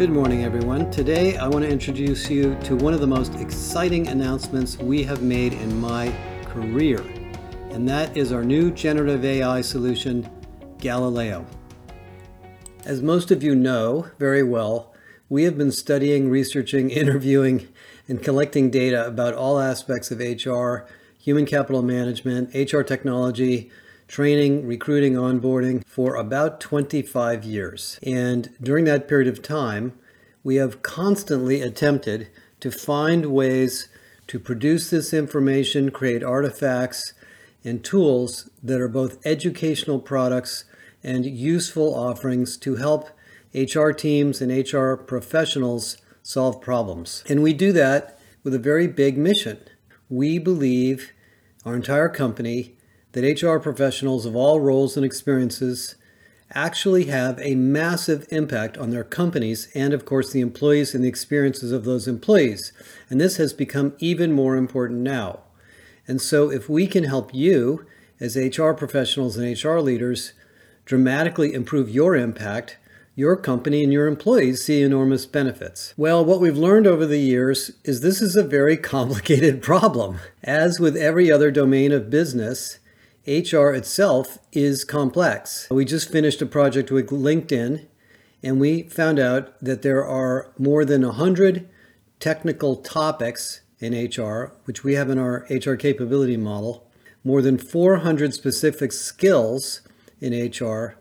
Good morning, everyone. Today, I want to introduce you to one of the most exciting announcements we have made in my career, and that is our new generative AI solution, Galileo. As most of you know very well, we have been studying, researching, interviewing, and collecting data about all aspects of HR, human capital management, HR technology, training, recruiting, onboarding for about 25 years. And during that period of time, we have constantly attempted to find ways to produce this information, create artifacts and tools that are both educational products and useful offerings to help HR teams and HR professionals solve problems. And we do that with a very big mission. We believe, our entire company, that HR professionals of all roles and experiences actually have a massive impact on their companies and, of course, the employees and the experiences of those employees. And this has become even more important now. And so, if we can help you as HR professionals and HR leaders dramatically improve your impact, your company and your employees see enormous benefits. Well, what we've learned over the years is this is a very complicated problem. As with every other domain of business, HR itself is complex. We just finished a project with LinkedIn and we found out that there are more than 100 technical topics in HR, which we have in our HR capability model, more than 400 specific skills in HR,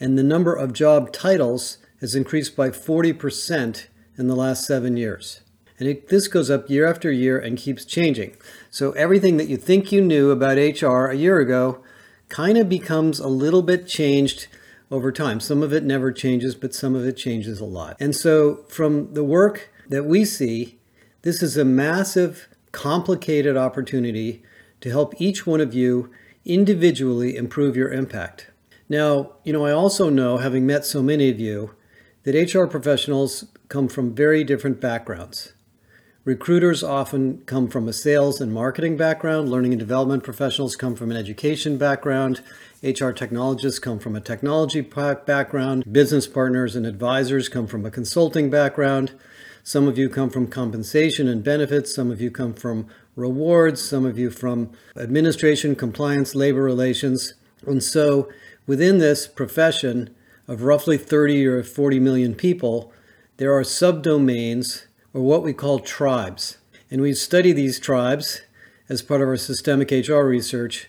and the number of job titles has increased by 40% in the last seven years. And it, this goes up year after year and keeps changing. So everything that you think you knew about HR a year ago kind of becomes a little bit changed over time. Some of it never changes, but some of it changes a lot. And so from the work that we see, this is a massive, complicated opportunity to help each one of you individually improve your impact. Now, you know, I also know, having met so many of you, that HR professionals come from very different backgrounds. Recruiters often come from a sales and marketing background. Learning and development professionals come from an education background. HR technologists come from a technology background. Business partners and advisors come from a consulting background. Some of you come from compensation and benefits. Some of you come from rewards. Some of you from administration, compliance, labor relations. And so within this profession of roughly 30 or 40 million people, there are subdomains or what we call tribes. And we study these tribes as part of our systemic HR research.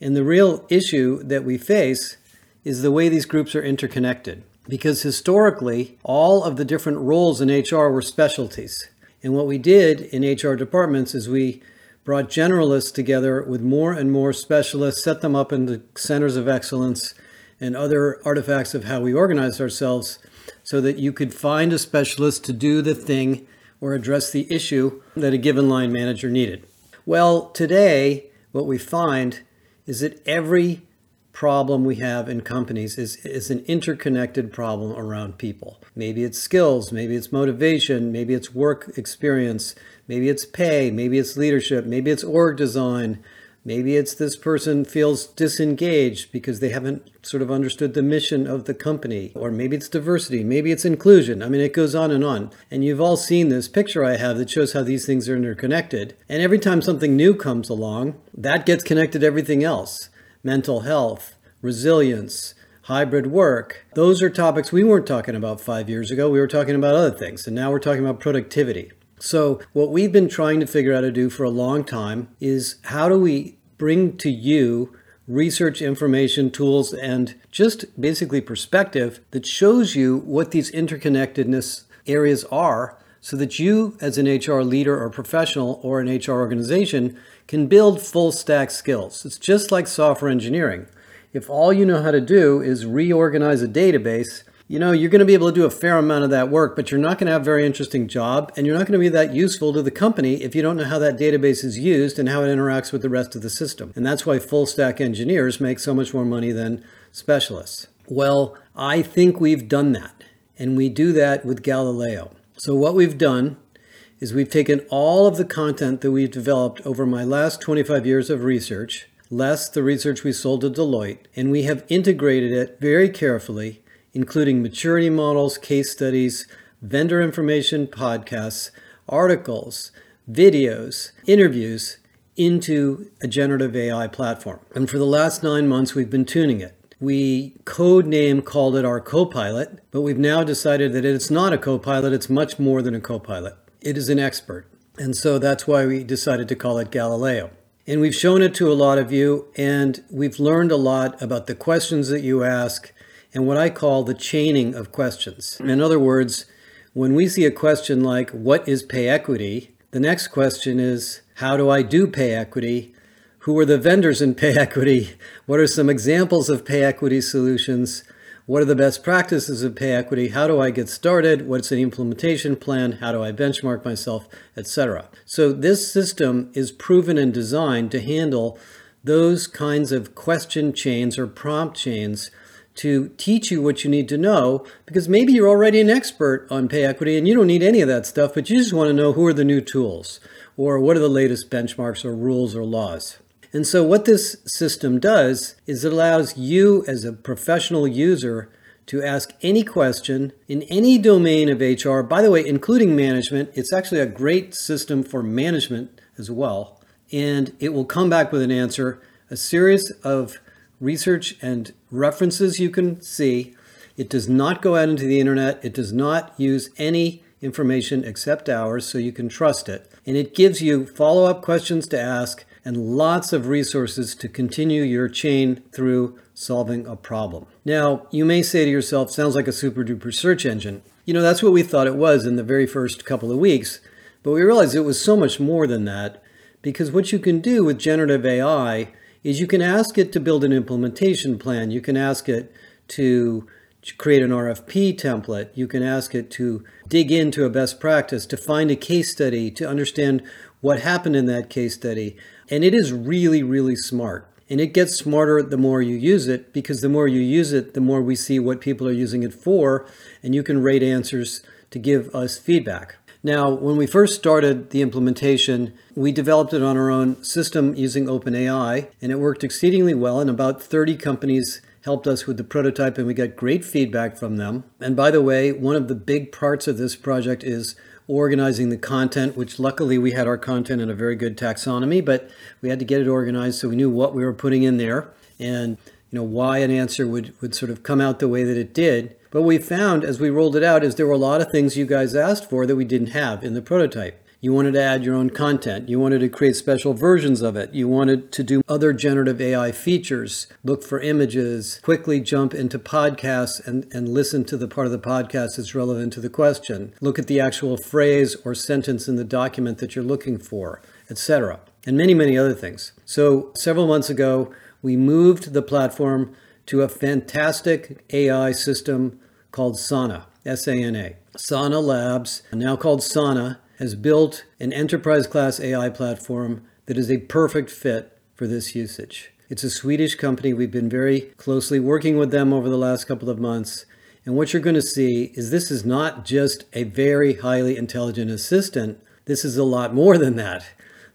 And the real issue that we face is the way these groups are interconnected. Because historically, all of the different roles in HR were specialties. And what we did in HR departments is we brought generalists together with more and more specialists, set them up in the centers of excellence and other artifacts of how we organized ourselves so that you could find a specialist to do the thing or address the issue that a given line manager needed. Well, today, what we find is that every problem we have in companies is, is an interconnected problem around people. Maybe it's skills, maybe it's motivation, maybe it's work experience, maybe it's pay, maybe it's leadership, maybe it's org design, Maybe it's this person feels disengaged because they haven't sort of understood the mission of the company. Or maybe it's diversity. Maybe it's inclusion. I mean, it goes on and on. And you've all seen this picture I have that shows how these things are interconnected. And every time something new comes along, that gets connected to everything else mental health, resilience, hybrid work. Those are topics we weren't talking about five years ago. We were talking about other things. And now we're talking about productivity. So, what we've been trying to figure out to do for a long time is how do we bring to you research information, tools, and just basically perspective that shows you what these interconnectedness areas are so that you, as an HR leader or professional or an HR organization, can build full stack skills. It's just like software engineering. If all you know how to do is reorganize a database, you know, you're going to be able to do a fair amount of that work, but you're not going to have a very interesting job and you're not going to be that useful to the company if you don't know how that database is used and how it interacts with the rest of the system. And that's why full stack engineers make so much more money than specialists. Well, I think we've done that. And we do that with Galileo. So what we've done is we've taken all of the content that we've developed over my last 25 years of research less the research we sold to Deloitte, and we have integrated it very carefully, including maturity models, case studies, vendor information podcasts, articles, videos, interviews into a generative AI platform. And for the last nine months, we've been tuning it. We code name called it our Copilot, but we've now decided that it's not a Copilot, it's much more than a Copilot. It is an expert. And so that's why we decided to call it Galileo. And we've shown it to a lot of you, and we've learned a lot about the questions that you ask and what I call the chaining of questions. In other words, when we see a question like, What is pay equity? the next question is, How do I do pay equity? Who are the vendors in pay equity? What are some examples of pay equity solutions? What are the best practices of pay equity? How do I get started? What's an implementation plan? How do I benchmark myself, etc. So this system is proven and designed to handle those kinds of question chains or prompt chains to teach you what you need to know because maybe you're already an expert on pay equity and you don't need any of that stuff, but you just want to know who are the new tools or what are the latest benchmarks or rules or laws. And so, what this system does is it allows you as a professional user to ask any question in any domain of HR, by the way, including management. It's actually a great system for management as well. And it will come back with an answer, a series of research and references you can see. It does not go out into the internet, it does not use any information except ours, so you can trust it. And it gives you follow up questions to ask and lots of resources to continue your chain through solving a problem. Now, you may say to yourself, sounds like a super duper search engine. You know, that's what we thought it was in the very first couple of weeks, but we realized it was so much more than that because what you can do with generative AI is you can ask it to build an implementation plan. You can ask it to create an RFP template. You can ask it to dig into a best practice, to find a case study, to understand what happened in that case study. And it is really, really smart. And it gets smarter the more you use it because the more you use it, the more we see what people are using it for. And you can rate answers to give us feedback. Now, when we first started the implementation, we developed it on our own system using OpenAI, and it worked exceedingly well. And about 30 companies helped us with the prototype, and we got great feedback from them. And by the way, one of the big parts of this project is organizing the content, which luckily we had our content in a very good taxonomy, but we had to get it organized so we knew what we were putting in there and you know why an answer would, would sort of come out the way that it did. But we found as we rolled it out is there were a lot of things you guys asked for that we didn't have in the prototype. You wanted to add your own content. You wanted to create special versions of it. You wanted to do other generative AI features, look for images, quickly jump into podcasts and, and listen to the part of the podcast that's relevant to the question. Look at the actual phrase or sentence in the document that you're looking for, etc. And many, many other things. So several months ago, we moved the platform to a fantastic AI system called Sana, S A N A. Sana Labs, now called Sana, has built an enterprise class AI platform that is a perfect fit for this usage. It's a Swedish company. We've been very closely working with them over the last couple of months. And what you're going to see is this is not just a very highly intelligent assistant. This is a lot more than that.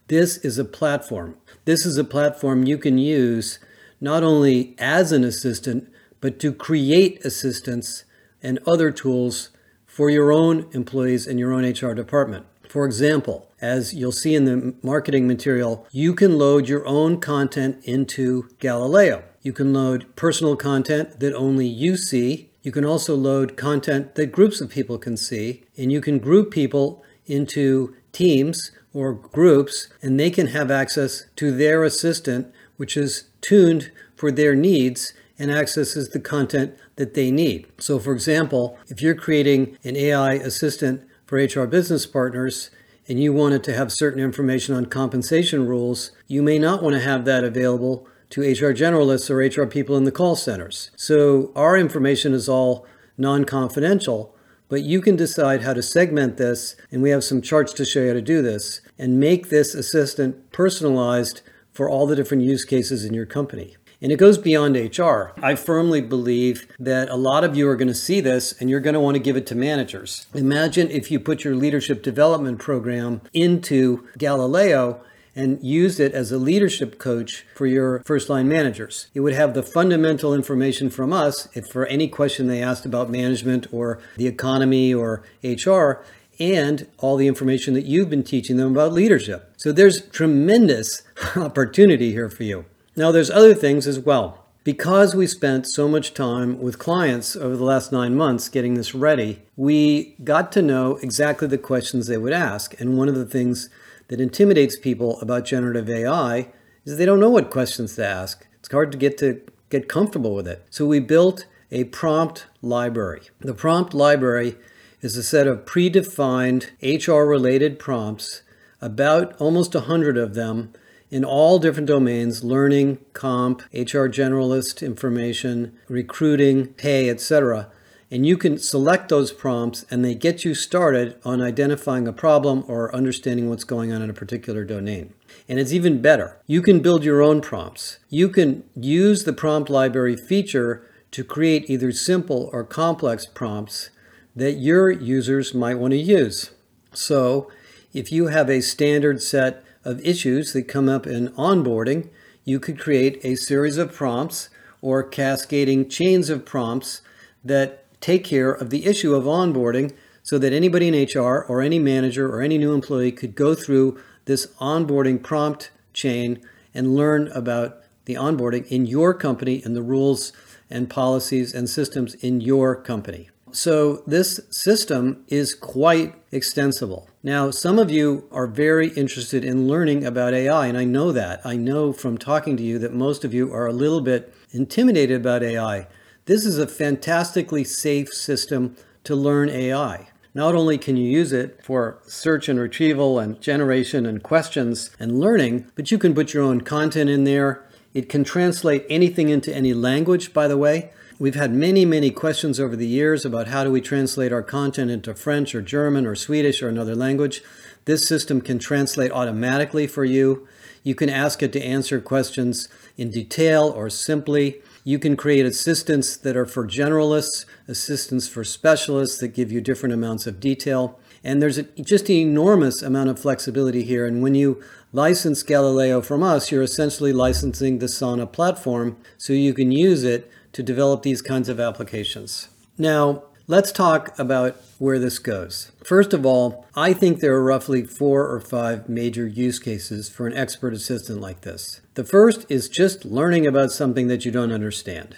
This is a platform. This is a platform you can use not only as an assistant, but to create assistants and other tools for your own employees and your own HR department. For example, as you'll see in the marketing material, you can load your own content into Galileo. You can load personal content that only you see. You can also load content that groups of people can see. And you can group people into teams or groups, and they can have access to their assistant, which is tuned for their needs and accesses the content that they need. So, for example, if you're creating an AI assistant for HR business partners and you wanted to have certain information on compensation rules, you may not want to have that available to HR generalists or HR people in the call centers. So our information is all non confidential, but you can decide how to segment this, and we have some charts to show you how to do this, and make this assistant personalized for all the different use cases in your company. And it goes beyond HR. I firmly believe that a lot of you are going to see this and you're going to want to give it to managers. Imagine if you put your leadership development program into Galileo and used it as a leadership coach for your first line managers. It would have the fundamental information from us if for any question they asked about management or the economy or HR and all the information that you've been teaching them about leadership. So there's tremendous opportunity here for you. Now, there's other things as well. Because we spent so much time with clients over the last nine months getting this ready, we got to know exactly the questions they would ask. And one of the things that intimidates people about generative AI is they don't know what questions to ask. It's hard to get to get comfortable with it. So we built a prompt library. The prompt library is a set of predefined HR related prompts, about almost 100 of them in all different domains learning, comp, HR generalist information, recruiting, pay, etc. And you can select those prompts and they get you started on identifying a problem or understanding what's going on in a particular domain. And it's even better. You can build your own prompts. You can use the prompt library feature to create either simple or complex prompts that your users might want to use. So if you have a standard set of issues that come up in onboarding, you could create a series of prompts or cascading chains of prompts that take care of the issue of onboarding so that anybody in HR or any manager or any new employee could go through this onboarding prompt chain and learn about the onboarding in your company and the rules and policies and systems in your company. So this system is quite extensible. Now, some of you are very interested in learning about AI, and I know that. I know from talking to you that most of you are a little bit intimidated about AI. This is a fantastically safe system to learn AI. Not only can you use it for search and retrieval and generation and questions and learning, but you can put your own content in there. It can translate anything into any language, by the way. We've had many, many questions over the years about how do we translate our content into French or German or Swedish or another language. This system can translate automatically for you. You can ask it to answer questions in detail or simply. You can create assistants that are for generalists, assistants for specialists that give you different amounts of detail. And there's a, just an enormous amount of flexibility here. And when you license Galileo from us, you're essentially licensing the Sana platform so you can use it to develop these kinds of applications. Now, let's talk about where this goes. First of all, I think there are roughly four or five major use cases for an expert assistant like this. The first is just learning about something that you don't understand.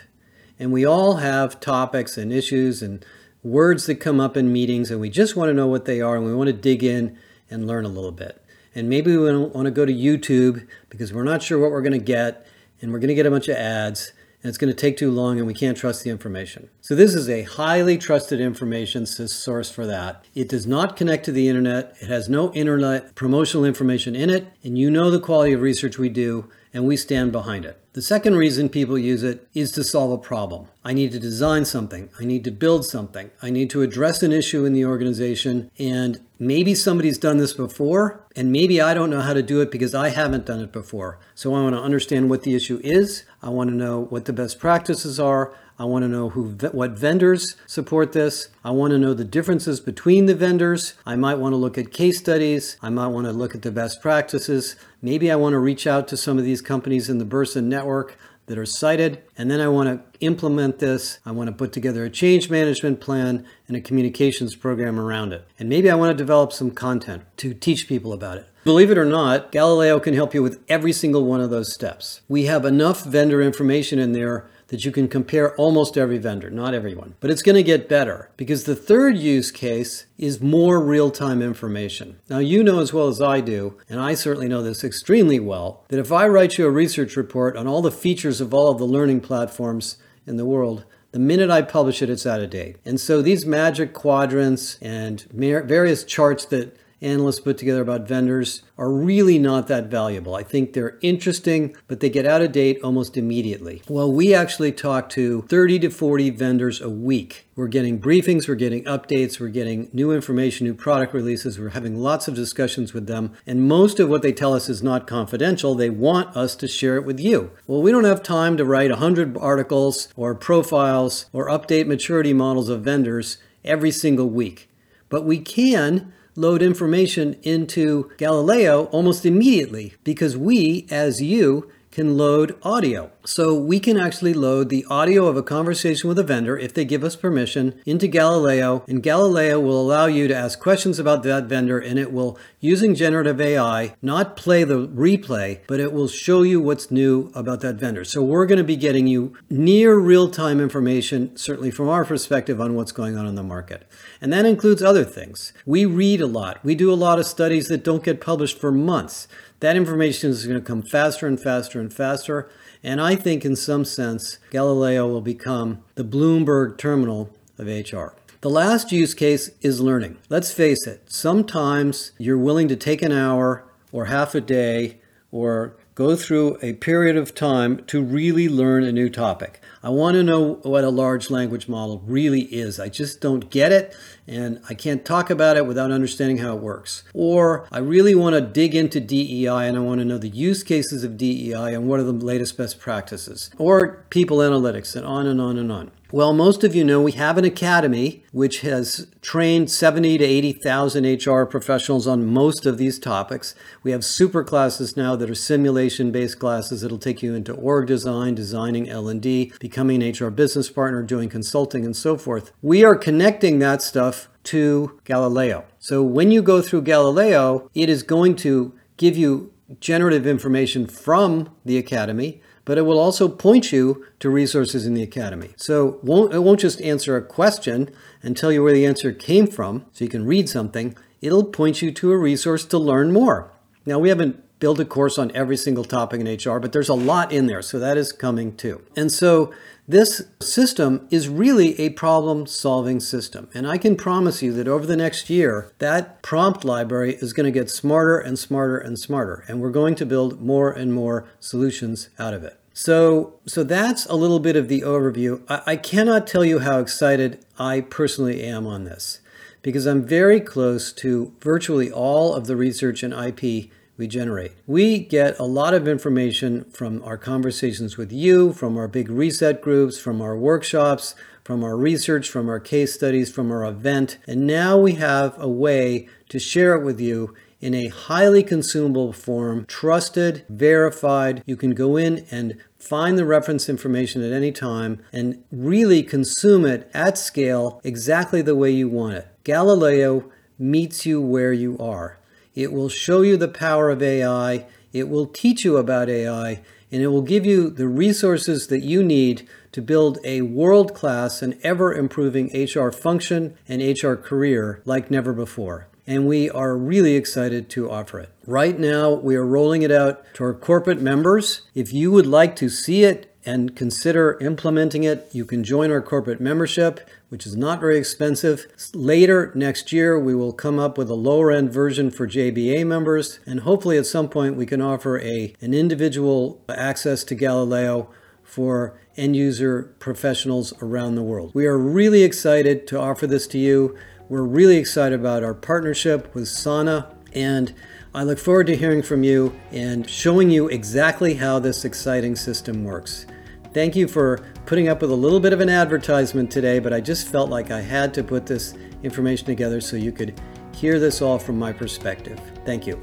And we all have topics and issues and words that come up in meetings, and we just want to know what they are, and we want to dig in and learn a little bit. And maybe we want to go to YouTube because we're not sure what we're going to get, and we're going to get a bunch of ads and it's going to take too long and we can't trust the information. So this is a highly trusted information source for that. It does not connect to the internet. It has no internet promotional information in it. And you know the quality of research we do and we stand behind it. The second reason people use it is to solve a problem. I need to design something. I need to build something. I need to address an issue in the organization. And maybe somebody's done this before, and maybe I don't know how to do it because I haven't done it before. So I want to understand what the issue is. I want to know what the best practices are. I want to know who what vendors support this. I want to know the differences between the vendors. I might want to look at case studies. I might want to look at the best practices. Maybe I want to reach out to some of these companies in the Bersin network that are cited, and then I want to implement this. I want to put together a change management plan and a communications program around it. And maybe I want to develop some content to teach people about it. Believe it or not, Galileo can help you with every single one of those steps. We have enough vendor information in there that you can compare almost every vendor, not everyone. But it's going to get better because the third use case is more real time information. Now, you know as well as I do, and I certainly know this extremely well, that if I write you a research report on all the features of all of the learning platforms in the world, the minute I publish it, it's out of date. And so these magic quadrants and various charts that analysts put together about vendors are really not that valuable. I think they're interesting, but they get out of date almost immediately. Well, we actually talk to 30 to 40 vendors a week. We're getting briefings, we're getting updates, we're getting new information, new product releases, we're having lots of discussions with them. And most of what they tell us is not confidential. They want us to share it with you. Well, we don't have time to write 100 articles or profiles or update maturity models of vendors every single week. But we can load information into Galileo almost immediately because we, as you, can load audio. So we can actually load the audio of a conversation with a vendor if they give us permission into Galileo, and Galileo will allow you to ask questions about that vendor and it will, using generative AI, not play the replay, but it will show you what's new about that vendor. So we're going to be getting you near real time information, certainly from our perspective, on what's going on in the market. And that includes other things. We read a lot, we do a lot of studies that don't get published for months. That information is going to come faster and faster and faster. And I think, in some sense, Galileo will become the Bloomberg terminal of HR. The last use case is learning. Let's face it, sometimes you're willing to take an hour or half a day or go through a period of time to really learn a new topic. I want to know what a large language model really is. I just don't get it and I can't talk about it without understanding how it works. Or I really want to dig into DEI and I want to know the use cases of DEI and what are the latest best practices. Or people analytics and on and on and on. Well, most of you know we have an academy which has trained 70 to 80,000 HR professionals on most of these topics. We have super classes now that are simulation-based classes that'll take you into org design, designing L&D, becoming an HR business partner, doing consulting and so forth. We are connecting that stuff to Galileo. So when you go through Galileo, it is going to give you generative information from the academy but it will also point you to resources in the Academy. So won't, it won't just answer a question and tell you where the answer came from so you can read something. It'll point you to a resource to learn more. Now, we haven't built a course on every single topic in HR, but there's a lot in there, so that is coming too. And so this system is really a problem solving system. And I can promise you that over the next year, that prompt library is going to get smarter and smarter and smarter. And we're going to build more and more solutions out of it. So, so that's a little bit of the overview. I, I cannot tell you how excited I personally am on this because I'm very close to virtually all of the research and IP we generate. We get a lot of information from our conversations with you, from our big reset groups, from our workshops, from our research, from our case studies, from our event. And now we have a way to share it with you in a highly consumable form, trusted, verified. You can go in and find the reference information at any time and really consume it at scale exactly the way you want it. Galileo meets you where you are. It will show you the power of AI. It will teach you about AI and it will give you the resources that you need to build a world-class and ever-improving HR function and HR career like never before. And we are really excited to offer it. Right now, we are rolling it out to our corporate members. If you would like to see it and consider implementing it. You can join our corporate membership, which is not very expensive. Later next year, we will come up with a lower end version for JBA members, and hopefully at some point we can offer a, an individual access to Galileo for end user professionals around the world. We are really excited to offer this to you. We're really excited about our partnership with Sana and I look forward to hearing from you and showing you exactly how this exciting system works. Thank you for putting up with a little bit of an advertisement today, but I just felt like I had to put this information together so you could hear this all from my perspective. Thank you.